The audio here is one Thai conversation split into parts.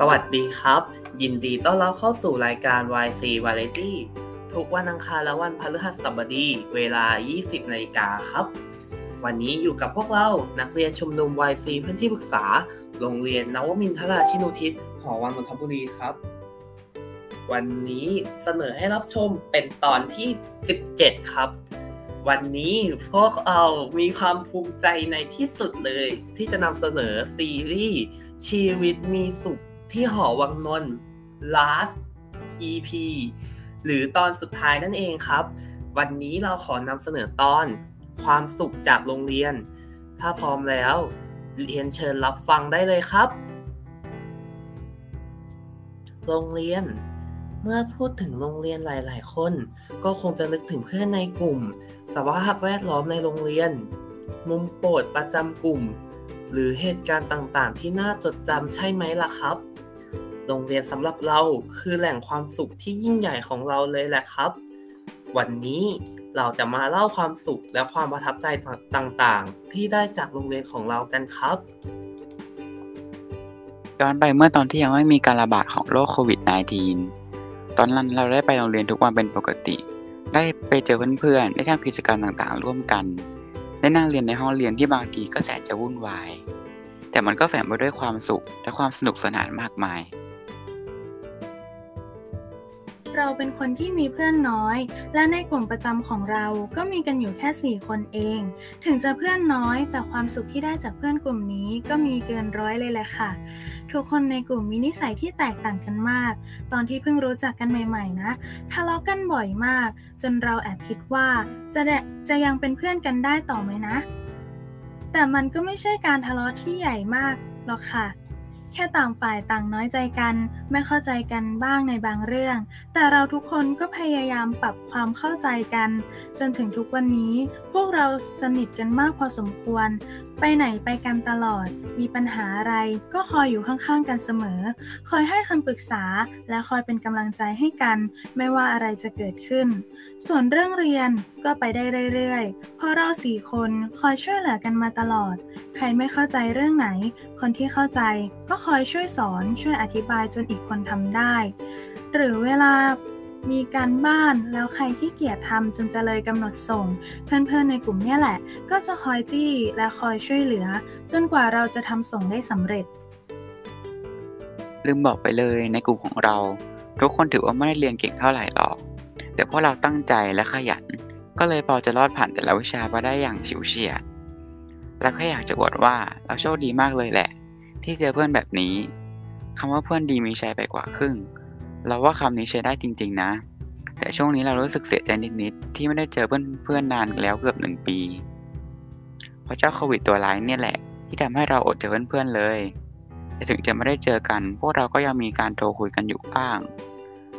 สวัสดีครับ ยินดีต้อนรับเข้าสู่รายการ YC Variety ทุกวันอังคารและวันพฤหัสบดี เวลา 20นาฬิกาครับ วันนี้อยู่กับพวกเรานักเรียนชมนุม YC เพื้นที่ปรึกษา โรงเรียนนวมินทราชินุทิศหอวังนนทบุรีครับ วันนี้เสนอให้รับชมเป็นตอนที่ 17 ครับ วันนี้พวกเรามีความภูมิใจในที่สุดเลย ที่จะนำเสนอซีรีส์ชีวิตมีสุข ที่หอวังนนท์ last EP หรือตอนสุดท้ายนั่นเองครับ วันนี้เราขอนำเสนอตอนความสุขจากโรงเรียน ถ้าพร้อมแล้ว เรียนเชิญรับฟังได้เลยครับ โรงเรียน เมื่อพูดถึงโรงเรียนหลาย ๆ คน ก็คงจะนึกถึงเพื่อนในกลุ่มสภาพแวดล้อมในโรงเรียน มุมโปรดประจำกลุ่ม หรือเหตุการณ์ต่าง ๆ ที่น่าจดจำใช่ไหมล่ะครับ โรงเรียนสำหรับเราคือแหล่งความสุขที่ยิ่งใหญ่ของเราเลยแหละครับ วันนี้เราจะมาเล่าความสุขและความประทับใจต่างๆ ที่ได้จากโรงเรียนของเรากันครับ ย้อนไปเมื่อตอนที่ยังไม่มีการระบาดของโรคโควิด -19 ตอนนั้นเราได้ไปโรงเรียนทุกวันเป็นปกติ ได้ไปเจอเพื่อนๆ ได้ทำกิจกรรมต่างๆ ร่วมกัน ได้นั่งเรียนในห้องเรียนที่บางทีก็แสนจะวุ่นวาย แต่มันก็แฝงไปด้วยความสุขและความสนุกสนานมากมาย เราเป็นคนที่มีเพื่อนน้อย และในกลุ่มประจำของเราก็มีกันอยู่แค่ 4 คนเอง ถึงจะเพื่อนน้อยแต่ความสุขที่ได้จากเพื่อนกลุ่มนี้ก็มีเกินร้อยเลยแหละค่ะ ทุกคนในกลุ่มมีนิสัยที่แตกต่างกันมาก ตอนที่เพิ่งรู้จักกันใหม่ ๆ นะทะเลาะกันบ่อยมาก จนเราแอบคิดว่าจะจะยังเป็นเพื่อนกันได้ต่อไหมนะ แต่มันก็ไม่ใช่การทะเลาะที่ใหญ่มากหรอกค่ะ แค่ต่างฝ่ายต่างน้อยใจกัน ไม่เข้าใจกันบ้างในบางเรื่อง แต่เราทุกคนก็พยายามปรับความเข้าใจกัน จนถึงทุกวันนี้ พวกเราสนิทกันมากพอสมควร ไปไหนไปกันตลอด มีปัญหาอะไรก็คอยอยู่ข้างๆกันเสมอ คอยให้คำปรึกษา และคอยเป็นกำลังใจให้กัน ไม่ว่าอะไรจะเกิดขึ้น ส่วนเรื่องเรียนก็ไปได้เรื่อยๆ เพราะเราสี่คนคอยช่วยเหลือกันมาตลอด ใครไม่เข้าใจเรื่องไหน คนที่เข้าใจก็คอยช่วยสอนช่วยอธิบายจนอีกคนทำได้ หรือเวลามีการบ้านแล้วใครที่เกียจทำจนจะเลยกำหนดส่ง เพื่อนๆในกลุ่มเนี่ยแหละ ก็จะคอยจี้และคอยช่วยเหลือ จนกว่าเราจะทำส่งได้สำเร็จ ลืมบอกไปเลยในกลุ่มของเรา ทุกคนถือว่าไม่ได้เรียนเก่งเท่าไหร่หรอก แต่พวกเราตั้งใจและขยัน ก็เลยพอจะรอดผ่านแต่ละวิชาไปได้อย่างฉิวเฉียดและแค่อยากจะอวดว่าเราโชคดีมากเลยแหละ ที่เจอเพื่อนแบบนี้คำว่าเพื่อนดีมีชัยไปกว่าครึ่ง เราว่าคำนี้ใช้ได้จริง ๆ นะ แต่ช่วงนี้เรารู้สึกเสียใจนิดๆ ที่ไม่ได้เจอเพื่อนเพื่อนนานแล้วเกือบหนึ่งปี เพราะเจ้าโควิดตัวร้ายเนี่ยแหละ ที่ทำให้เราอดเจอเพื่อนๆเลยแต่ถึงจะไม่ได้เจอกัน พวกเราก็ยังมีการโทรคุยกันอยู่บ้าง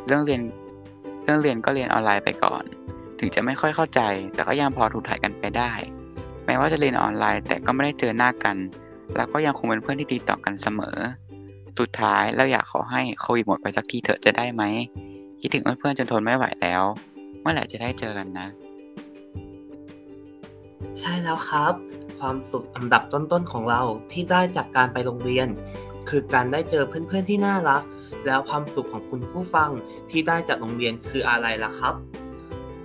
เรื่องเรียนเรื่องเรียนก็เรียนออนไลน์ไปก่อน ถึงจะไม่ค่อยเข้าใจ แต่ก็ยังพอถูกถ่ายกันไปได้ แม้ว่าจะเรียนออนไลน์แต่ก็ไม่ได้เจอหน้ากัน เราก็ยังคงเป็นเพื่อนที่ดีต่อกันเสมอ สุดท้ายเราอยากขอให้โควิดหมดไปสักทีเถอะจะได้ไหม คิดถึงเพื่อนๆจนทนไม่ไหวแล้ว เมื่อไหร่จะได้เจอกันนะ ใช่แล้วครับ ความสุขอันดับต้นๆของเราที่ได้จากการไปโรงเรียน คือการได้เจอเพื่อนๆที่น่ารัก แล้วความสุขของคุณผู้ฟังที่ได้จากโรงเรียนคืออะไรล่ะครับ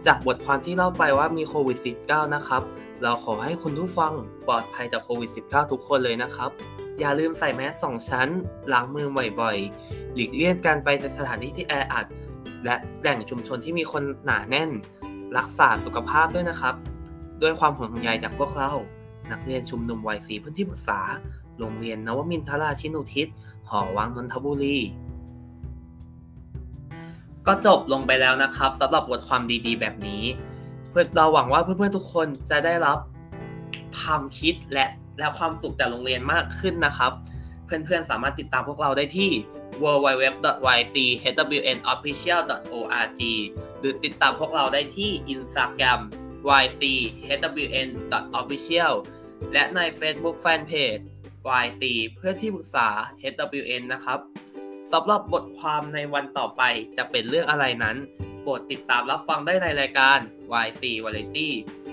จากบทความที่เล่าไปว่ามีโควิด -19 นะครับ เราขอให้คุณผู้ฟังปลอดภัยจากโควิด -19 ทุกคนเลยนะครับ อย่าลืมใส่แมสสองชั้น ล้างมือบ่อยๆ หลีกเลี่ยงการไปในสถานที่ที่แออัด และแหล่งชุมชนที่มีคนหนาแน่น รักษาสุขภาพด้วยนะครับ ด้วยความห่วงใยจากพวกเรา นักเรียนชุมนุมวัยสีพื้นที่ปรึกษา โรงเรียนนวมินทราชินุทิศ หอวังนนทบุรีก็จบลงไปแล้วนะครับสำหรับบทความดีๆ แบบนี้ เพื่อเราหวังว่าเพื่อนๆทุกคนจะได้รับความคิดและและความสุขจากโรงเรียนมากขึ้นนะครับ เพื่อนๆสามารถติดตามพวกเราได้ที่ www.ychwnofficial.org หรือติดตามพวกเราได้ที่ Instagram ychwn.official และใน Facebook Fanpage YC เพื่อที่ปรึกษา HWN นะครับสำหรับบทความในวันต่อไปจะเป็นเรื่องอะไรนั้น โปรดติดตามรับฟังได้ในรายการ YC Variety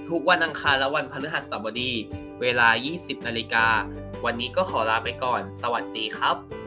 ทุกวันอังคารและวันพฤหัสบดี เวลา 20 นาฬิกา วันนี้ก็ขอลาไปก่อน สวัสดีครับ